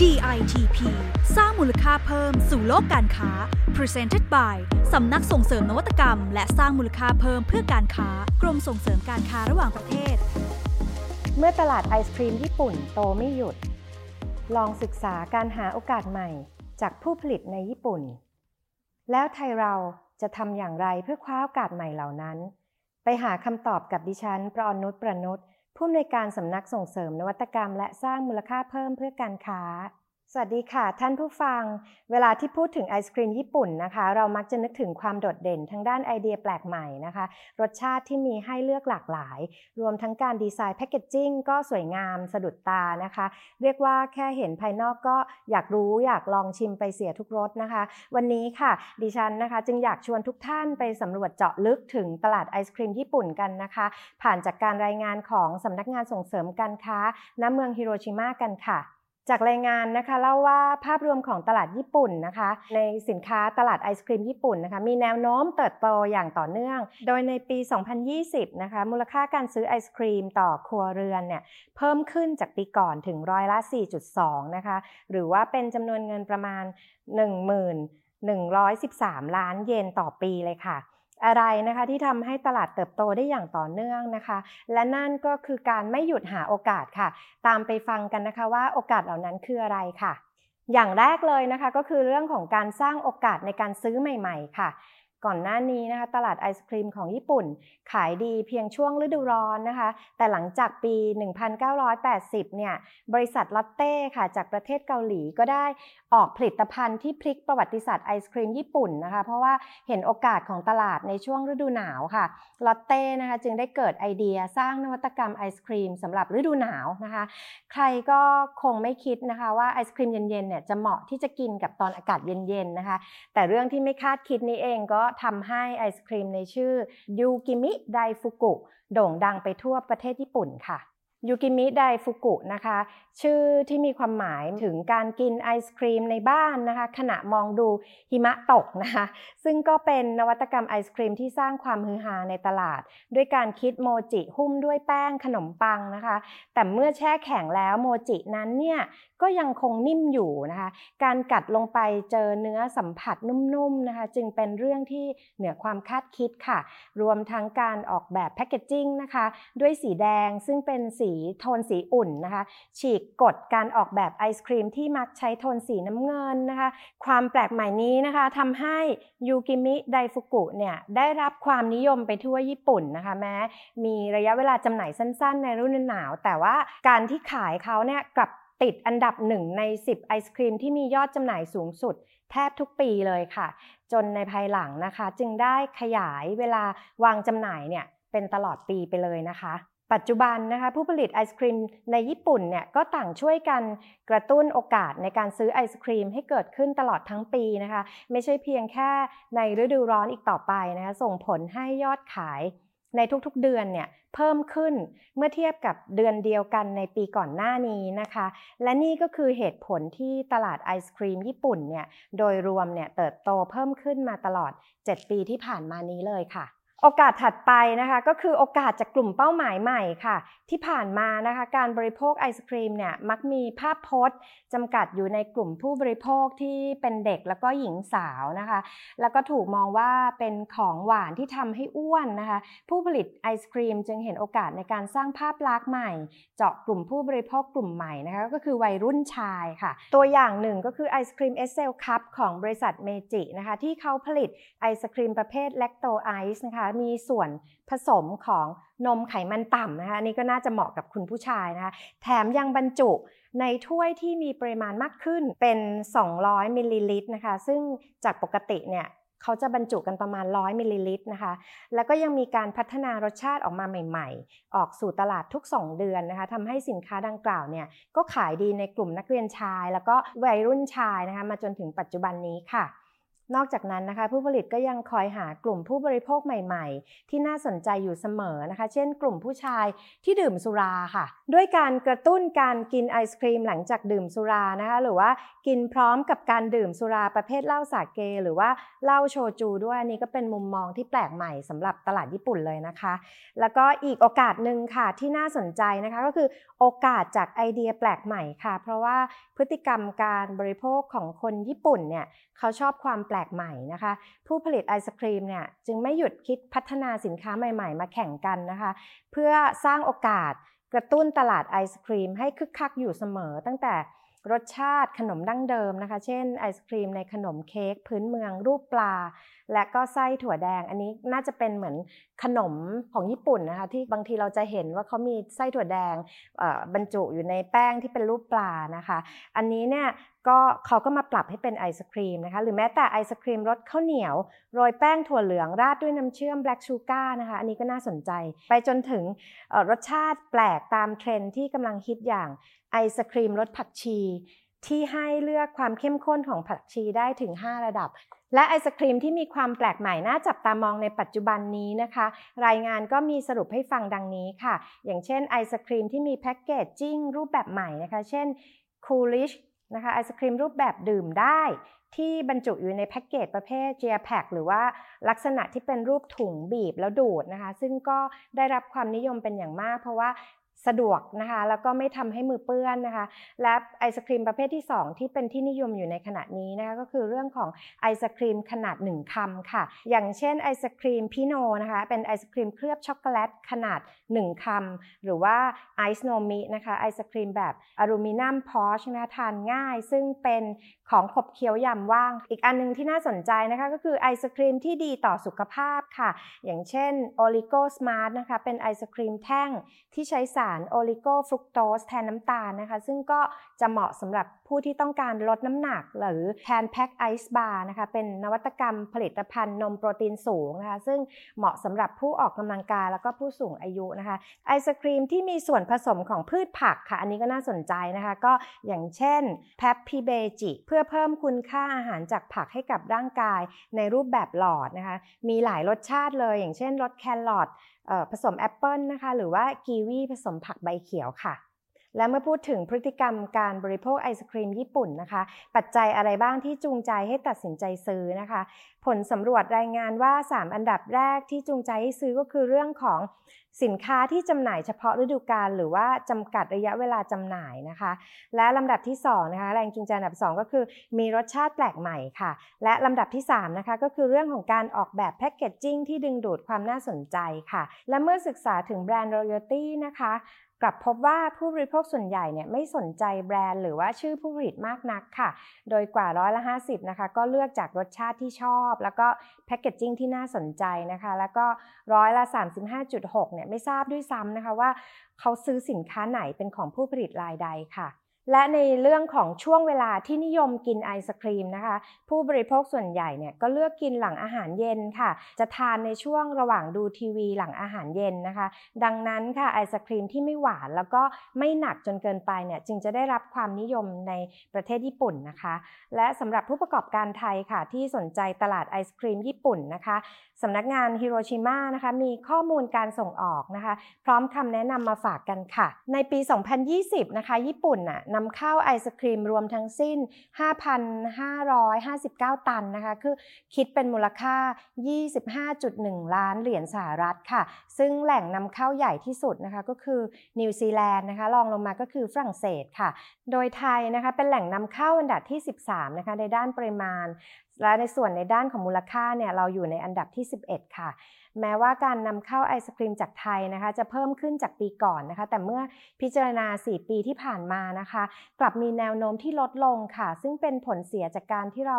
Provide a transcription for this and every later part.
DITP สร้างมูลค่าเพิ่มสู่โลกการค้า Presented by สำนักส่งเสริมนวัตกรรม และสร้างมูลค่าเพิ่มเพื่อการค้ากรมส่งเสริมการค้าระหว่างประเทศ เมื่อตลาดไอศครีมญี่ปุ่นโตไม่หยุด ลองศึกษาการหาโอกาสใหม่จากผู้ผลิตในญี่ปุ่น แล้วไทยเราจะทำอย่างไรเพื่อคว้าโอกาสใหม่เหล่านั้น ไปหาคำตอบกับดิฉัน ประอนุชประนุช ผู้อำนวยการสำนักส่งเสริมนวัตกรรม และสร้างมูลค่าเพิ่มเพื่อการค้า สวัสดีค่ะ ท่านผู้ฟัง เวลาที่พูดถึงไอศครีมญี่ปุ่นนะคะ เรามักจะนึกถึงความโดดเด่นทั้งด้านไอเดียแปลกใหม่นะคะ รสชาติที่มีให้เลือกหลากหลาย รวมทั้งการดีไซน์แพคเกจจิ้งก็สวยงามสะดุดตานะคะ เรียกว่าแค่เห็นภายนอกก็อยากรู้อยากลองชิมไปเสียทุกรสนะคะ วันนี้ค่ะดิฉันนะคะ จึงอยากชวนทุกท่านไปสำรวจเจาะลึกถึงตลาดไอศครีมญี่ปุ่นกันนะคะ ผ่านจากการรายงานของสำนักงานส่งเสริมการค้าณเมืองฮิโรชิมากันค่ะ จากรายงานนะคะเล่าว่าภาพรวมของตลาดญี่ปุ่นนะคะ ในสินค้าตลาดไอศครีมญี่ปุ่นนะคะมีแนวโน้มเติบโตอย่างต่อเนื่อง โดยในปี 2020 นะคะมูลค่าการซื้อไอศครีมต่อครัวเรือนเนี่ยเพิ่มขึ้นจากปีก่อนถึงร้อยละ 4.2 นะคะหรือว่าเป็นจำนวนเงินประมาณ1113 ล้านเยนต่อปีเลยค่ะ อะไรนะคะที่ทำให้ตลาดเติบโตได้อย่างต่อเนื่องนะคะ และนั่นก็คือการไม่หยุดหาโอกาสค่ะ ตามไปฟังกันนะคะว่าโอกาสเหล่านั้นคืออะไรค่ะ อย่างแรกเลยนะคะก็คือเรื่องของการสร้างโอกาสในการซื้อใหม่ ๆ ค่ะ ก่อนหน้านี้นะคะตลาดไอศครีมของญี่ปุ่น ขายดีเพียงช่วงฤดูร้อนนะคะ แต่หลังจากปี 1980 เนี่ย บริษัทลอตเต้ค่ะจากประเทศเกาหลีก็ได้ออกผลิตภัณฑ์ที่พลิกประวัติศาสตร์ไอศครีมญี่ปุ่นนะคะ เพราะว่าเห็นโอกาสของตลาดในช่วงฤดูหนาวค่ะ Lotte นะคะจึงได้เกิดไอเดียสร้างนวัตกรรมไอศครีมสำหรับฤดูหนาวนะคะ ใครก็คงไม่คิดนะคะว่าไอศครีมเย็นๆเนี่ยจะเหมาะที่จะกินกับตอนอากาศเย็นๆนะคะ แต่เรื่องที่ไม่คาดคิดนี้เองก็ทำให้ไอศครีมในชื่อ Yukimi Daifuku โด่งดังไปทั่วประเทศญี่ปุ่นค่ะ Yukimi Daifuku นะคะ ชื่อที่มีความหมายถึงการกินไอศครีมในบ้านนะคะ ขณะมองดูหิมะตกนะคะ ซึ่งก็เป็นนวัตกรรมไอศครีมที่สร้างความฮือฮาในตลาด ด้วยการคิดโมจิหุ้มด้วยแป้งขนมปังนะคะ แต่เมื่อแช่แข็งแล้วโมจินั้นเนี่ย ก็ยังคงนิ่มอยู่นะคะ การกัดลงไปเจอเนื้อสัมผัสนุ่มๆนะคะ จึงเป็นเรื่องที่เหนือความคาดคิดค่ะ รวมทั้งการออกแบบแพคเกจจิ้งนะคะ ด้วยสีแดงซึ่งเป็นสีโทนสีอุ่นนะคะ ฉีกกฎการออกแบบไอศครีมที่มักใช้โทนสีน้ำเงินนะคะ ความแปลกใหม่นี้นะคะทำให้ยูกิมิไดฟุกุเนี่ยได้รับความนิยมไปทั่วญี่ปุ่นนะคะ แม้มีระยะเวลาจำหน่ายสั้น ๆ ในฤดูหนาว แต่ว่าการที่ขายเขาเนี่ยกลับ ติดอันดับหนึ่งใน 10 ไอศครีมที่มียอดจำหน่ายสูงสุด แทบทุกปีเลยค่ะ จนในภายหลังนะคะ จึงได้ขยายเวลาวางจำหน่ายเนี่ยเป็นตลอดปีไปเลยนะคะปัจจุบันนะคะผู้ผลิตไอศครีมในญี่ปุ่นเนี่ยก็ต่างช่วยกันกระตุ้นโอกาสในการซื้อไอศครีมให้เกิดขึ้นตลอดทั้งปีนะคะ ไม่ใช่เพียงแค่ในฤดูร้อนอีกต่อไปนะคะส่งผลให้ยอดขาย ในทุกๆเดือนเนี่ยเพิ่มขึ้นเมื่อเทียบกับเดือนเดียวกันในปีก่อนหน้านี้นะคะ และนี่ก็คือเหตุผลที่ตลาดไอศครีมญี่ปุ่นเนี่ยโดยรวมเนี่ยเติบโตเพิ่มขึ้นมาตลอด 7 ปีที่ผ่านมานี้เลยค่ะ โอกาสถัดไปนะคะก็คือโอกาสจากกลุ่มเป้าหมายใหม่ค่ะ ที่ผ่านมานะคะการบริโภคไอศครีมเนี่ยมักมีภาพพจน์จำกัดอยู่ในกลุ่มผู้บริโภคที่เป็นเด็กแล้วก็หญิงสาวนะคะ แล้วก็ถูกมองว่าเป็นของหวานที่ทำให้อ้วนนะคะ ผู้ผลิตไอศครีมจึงเห็นโอกาสในการสร้างภาพลักษณ์ใหม่ เจาะกลุ่มผู้บริโภคกลุ่มใหม่นะคะก็คือวัยรุ่นชายค่ะ ตัวอย่างหนึ่งก็คือไอศครีม Essel Cup ของบริษัท Meiji นะคะที่เขาผลิตไอศครีมประเภท lacto ice นะคะมีส่วนผสมของนมไขมันต่ำนะคะอันนี้ก็น่าจะเหมาะกับคุณผู้ชายนะคะแถมยังบรรจุในถ้วยที่มีปริมาณมากขึ้นเป็น 200มิลลิลิตรนะคะ ซึ่งจากปกติเนี่ยเขาจะบรรจุกันประมาณ 100มิลลิลิตรนะคะ แล้วก็ยังมีการพัฒนารสชาติออกมาใหม่ ๆ ออกสู่ตลาดทุก 2 เดือนนะคะทำให้สินค้าดังกล่าวเนี่ยก็ขายดีในกลุ่มนักเรียนชาย แล้วก็วัยรุ่นชายนะคะ มาจนถึงปัจจุบันนี้ค่ะ นอกจากนั้นนะคะผู้ผลิตก็ยังคอยหากลุ่มผู้บริโภคใหม่ๆ ที่น่าสนใจอยู่เสมอนะคะ เช่น กลุ่มผู้ชายที่ดื่มสุราค่ะ ด้วยการกระตุ้นการกินไอศครีมหลังจากดื่มสุรานะคะหรือว่ากินพร้อมกับการดื่มสุราประเภทเหล้าสาเก หรือว่าเหล้าโชจูด้วยอันนี้ก็เป็นมุมมองที่แปลกใหม่สำหรับตลาดญี่ปุ่นเลยนะคะ แล้วก็อีกโอกาสหนึ่งค่ะที่น่าสนใจนะคะก็คือโอกาสจากไอเดียแปลกใหม่ค่ะ เพราะว่าพฤติกรรมการบริโภคของคนญี่ปุ่นเนี่ยเขาชอบความแปลกใหม่นะคะ ผู้ผลิตไอศครีมเนี่ยจึงไม่หยุดคิดพัฒนาสินค้าใหม่ ๆ มาแข่งกันนะคะ เพื่อสร้างโอกาสกระตุ้นตลาดไอศครีมให้คึกคักอยู่เสมอตั้งแต่ รสชาติขนมดั้งเดิมนะคะ เช่นไอศครีมในขนมเค้กพื้นเมืองรูปปลา และก็ไส้ถั่วแดง อันนี้น่าจะเป็นเหมือนขนมของญี่ปุ่นนะคะ ที่บางทีเราจะเห็นว่าเขามีไส้ถั่วแดงบรรจุอยู่ในแป้งที่เป็นรูปปลานะคะ อันนี้เนี่ยก็เขาก็มาปรับให้เป็นไอศครีมนะคะ หรือแม้แต่ไอศครีมรสข้าวเหนียว โรยแป้งถั่วเหลืองราดด้วยน้ำเชื่อม black sugar นะคะอันนี้ก็น่าสนใจ ไปจนถึงรสชาติแปลกตามเทรนด์ที่กำลังฮิตอย่าง ไอศครีมรสผักชี ที่ให้เลือกความเข้มข้นของผักชีได้ถึง 5 ระดับ และไอศครีมที่มีความแปลกใหม่น่าจับตามองในปัจจุบันนี้นะคะ รายงานก็มีสรุปให้ฟังดังนี้ค่ะ อย่างเช่นไอศครีมที่มีแพ็กเกจจิ้งรูปแบบใหม่นะคะ เช่น Coolish นะคะไอศครีมรูปแบบดื่มได้ ที่บรรจุอยู่ในแพ็กเกจประเภท g จ p a c หรือว่าลักษณะที่เป็นรูปถุงบีบแล้วดูดนะคะ ซึ่งก็ได้รับความนิยมเป็นอย่างมาก เพราะว่า สะดวกนะคะ แล้วก็ไม่ทำให้มือเปื้อนนะคะ และไอศครีมประเภทที่ 2 ที่เป็นที่นิยมอยู่ในขณะนี้นะคะก็คือเรื่องของไอศครีมขนาด 1คำค่ะ อย่างเช่นไอศครีม Pino นะคะ เป็นไอศครีมเคลือบช็อกโกแลตขนาด 1คำหรือว่าไอซ์โนมินะคะไอศครีมแบบอลูมิเนียม pouch นะทานง่าย ซึ่งเป็นของขบเคี้ยวยามว่าง อีกอันนึงที่น่าสนใจนะคะก็คือไอศครีมที่ดีต่อสุขภาพค่ะ อย่างเช่น Oligo Smart นะคะเป็นไอศครีมแท่งที่ใช้สารโอลิโกฟรุกโตสแทนน้ำตาลนะคะ ซึ่งก็จะเหมาะสำหรับ ผู้ที่ต้องการลดน้ำหนัก หรือ Tanpact Ice Bar นะคะเป็นนวัตกรรมผลิตภัณฑ์นมโปรตีนสูงนะคะซึ่งเหมาะสำหรับผู้ออกกำลังกายแล้วก็ผู้สูงอายุนะคะไอศครีมที่มีส่วนผสมของพืชผักค่ะ อันนี้ก็น่าสนใจนะคะ ก็อย่างเช่นแพปพีเบจิเพื่อเพิ่มคุณค่าอาหารจากผักให้กับร่างกายในรูปแบบหลอดนะคะ มีหลายรสชาติเลย อย่างเช่นรสแครอทผสมแอปเปิลนะคะ หรือว่ากีวีผสมผักใบเขียวค่ะ และเมื่อพูดถึงพฤติกรรมการบริโภคไอศครีมญี่ปุ่นนะคะ ปัจจัยอะไรบ้างที่จูงใจให้ตัดสินใจซื้อนะคะ ผลสำรวจรายงานว่า 3 อันดับแรกที่จูงใจให้ซื้อก็คือเรื่องของสินค้าที่จำหน่ายเฉพาะฤดูกาลหรือว่าจำกัดระยะเวลาจำหน่ายนะคะ และลำดับที่2นะคะแรงจูงใจอันดับ 2 ก็คือมีรสชาติแปลกใหม่ค่ะ และลำดับที่3นะคะก็คือเรื่องของการออกแบบแพคเกจจิ้งที่ดึงดูดความน่าสนใจค่ะ และเมื่อศึกษาถึงแบรนด์ royalty นะคะ กลับพบว่าผู้บริโภคส่วนใหญ่เนี่ยไม่สนใจแบรนด์หรือว่าชื่อผู้ผลิตมากนักค่ะ โดยกว่าร้อยละ50นะคะก็เลือกจากรสชาติที่ชอบ แล้วก็แพคเกจจิ้งที่น่าสนใจนะคะ แล้วก็ร้อยละ 35.6เนี่ยไม่ทราบด้วยซ้ำนะคะว่า เขาซื้อสินค้าไหนเป็นของผู้ผลิตรายใดค่ะ และในเรื่องของช่วงเวลาที่นิยมกินไอศครีมนะคะ ผู้บริโภคส่วนใหญ่เนี่ยก็เลือกกินหลังอาหารเย็นค่ะ จะทานในช่วงระหว่างดูทีวีหลังอาหารเย็นนะคะ ดังนั้นค่ะไอศครีมที่ไม่หวานแล้วก็ไม่หนักจนเกินไปเนี่ยจึงจะได้รับความนิยมในประเทศญี่ปุ่นนะคะ และสำหรับผู้ประกอบการไทยค่ะ ที่สนใจตลาดไอศครีมญี่ปุ่นนะคะสำนักงานฮิโรชิมานะคะมีข้อมูลการส่งออกนะคะ พร้อมคำแนะนำมาฝากกันค่ะ ในปี 2020 นะคะ ญี่ปุ่นน่ะนำเข้าไอศครีมรวมทั้งสิ้น 5,559 ตันนะคะคือคิดเป็นมูลค่า 25.1 ล้านเหรียญสหรัฐค่ะ ซึ่งแหล่งนำเข้าใหญ่ที่สุดนะคะก็คือนิวซีแลนด์นะคะรองลงมาก็คือฝรั่งเศสค่ะ โดยไทยนะคะเป็นแหล่งนำเข้าอันดับที่ 13นะคะในด้านปริมาณ และในส่วนในด้านของมูลค่าเนี่ยเราอยู่ในอันดับที่ 11 ค่ะ แม้ว่าการนำเข้าไอศครีมจากไทยนะคะ จะเพิ่มขึ้นจากปีก่อนนะคะ แต่เมื่อพิจารณา 4 ปีที่ผ่านมานะคะ กลับมีแนวโน้มที่ลดลงค่ะ ซึ่งเป็นผลเสียจากการที่เรา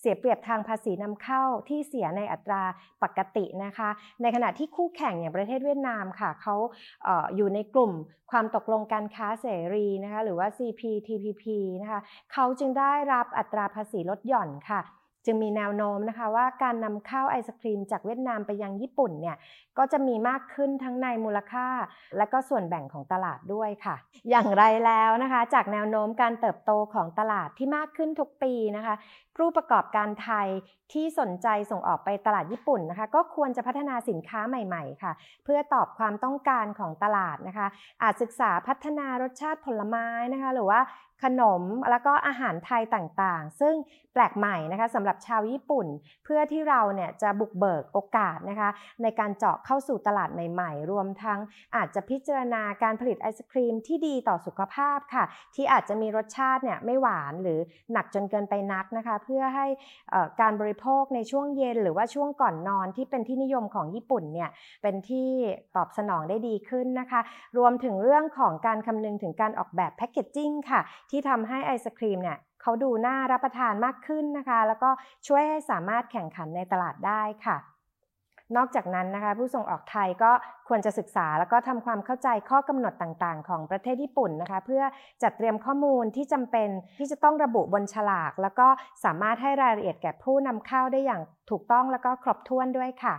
เสียเปรียบทางภาษีนำเข้าที่เสียในอัตราปกตินะคะ ในขณะที่คู่แข่งอย่างประเทศเวียดนามค่ะเขาเอออยู่ในกลุ่มความตกลงการค้าเสรีนะคะหรือว่า CPTPP นะคะเขาจึงได้รับอัตราภาษีลดหย่อนค่ะ จึงมีแนวโน้มนะคะว่าการนำเข้าไอศครีมจากเวียดนามไปยังญี่ปุ่นเนี่ยก็จะมีมากขึ้นทั้งในมูลค่า และก็ส่วนแบ่งของตลาดด้วยค่ะ อย่างไรแล้วนะคะ จากแนวโน้มการเติบโตของตลาดที่มากขึ้นทุกปีนะคะ ผู้ประกอบการไทยที่สนใจส่งออกไปตลาดญี่ปุ่นนะคะ ก็ควรจะพัฒนาสินค้าใหม่ ๆ ค่ะ เพื่อตอบความต้องการของตลาดนะคะ อาจศึกษาพัฒนารสชาติผลไม้นะคะ หรือว่าขนมแล้วก็อาหารไทยต่างๆ ซึ่งแปลกใหม่นะคะสำหรับชาวญี่ปุ่น เพื่อที่เราเนี่ยจะบุกเบิกโอกาสนะคะ ในการเจาะเข้าสู่ตลาดใหม่ ๆ รวมทั้งอาจจะพิจารณาการผลิตไอศครีมที่ดีต่อสุขภาพค่ะ ที่อาจจะมีรสชาติเนี่ยไม่หวานหรือหนักจนเกินไปนักนะคะ เพื่อให้การบริโภคในช่วงเย็น หรือว่าช่วงก่อนนอนที่เป็นที่นิยมของญี่ปุ่นเนี่ยเป็นที่ตอบสนองได้ดีขึ้นนะคะ รวมถึงเรื่องของการคำนึงถึงการออกแบบแพคเกจจิ้งค่ะที่ทำให้ไอศครีมเนี่ยเขาดูน่ารับประทานมากขึ้นนะคะ แล้วก็ช่วยให้สามารถแข่งขันในตลาดได้ค่ะ นอกจากนั้นนะคะ ผู้ส่งออกไทยก็ควรจะศึกษาแล้วก็ทำความเข้าใจข้อกำหนดต่างๆ ของประเทศญี่ปุ่นนะคะ เพื่อจัดเตรียมข้อมูลที่จำเป็นที่จะต้องระบุบนฉลาก แล้วก็สามารถให้รายละเอียดแก่ผู้นำเข้าได้อย่างถูกต้องแล้วก็ครบถ้วนด้วยค่ะ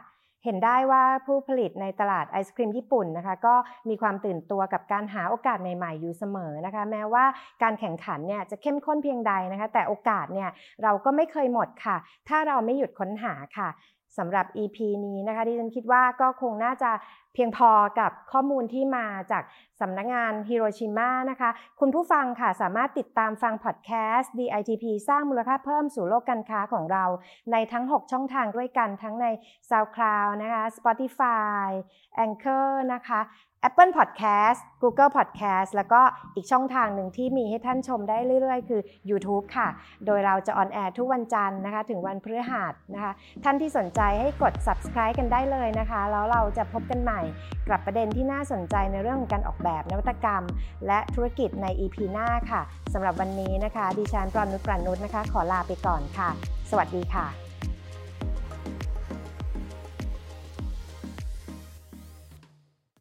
เห็นได้ว่าผู้ผลิตในตลาดไอศครีมญี่ปุ่นนะคะก็มีความตื่นตัวกับการหาโอกาสใหม่ ๆ อยู่เสมอนะคะ แม้ว่าการแข่งขันเนี่ยจะเข้มข้นเพียงใดนะคะ แต่โอกาสเนี่ยเราก็ไม่เคยหมดค่ะ ถ้าเราไม่หยุดค้นหาค่ะสำหรับ EP นี้นะคะที่ฉันคิดว่าก็คงน่าจะ เพียงพอกับข้อมูลที่มาจากสำนักงงานฮิโรชิมานะคะ คุณผู้ฟังค่ะสามารถติดตามฟังพอดแคสต์ DITP สร้างมูลค่าเพิ่มสู่โลกการค้าของเรา ในทั้ง 6 ช่องทางด้วยกันทั้งใน SoundCloud นะคะ Spotify Anchor นะคะ Apple Podcast Google Podcast แล้วก็อีกช่องทางหนึ่งที่มีให้ท่านชมได้เรื่อยๆ คือ YouTube ค่ะ โดยเราจะออนแอร์ทุกวันจันทร์นะคะ ถึงวันพฤหัสนะคะ ท่านที่สนใจให้กด subscribe กันได้เลยนะคะ แล้วเราจะพบกันใหม่กับประเด็นที่น่าสนใจในเรื่องของการออกแบบนวัตกรรม และธุรกิจใน EP หน้าค่ะสำหรับวันนี้นะคะ ดิฉันปรานุชปรานุชนะคะ ขอลาไปก่อนค่ะ สวัสดีค่ะ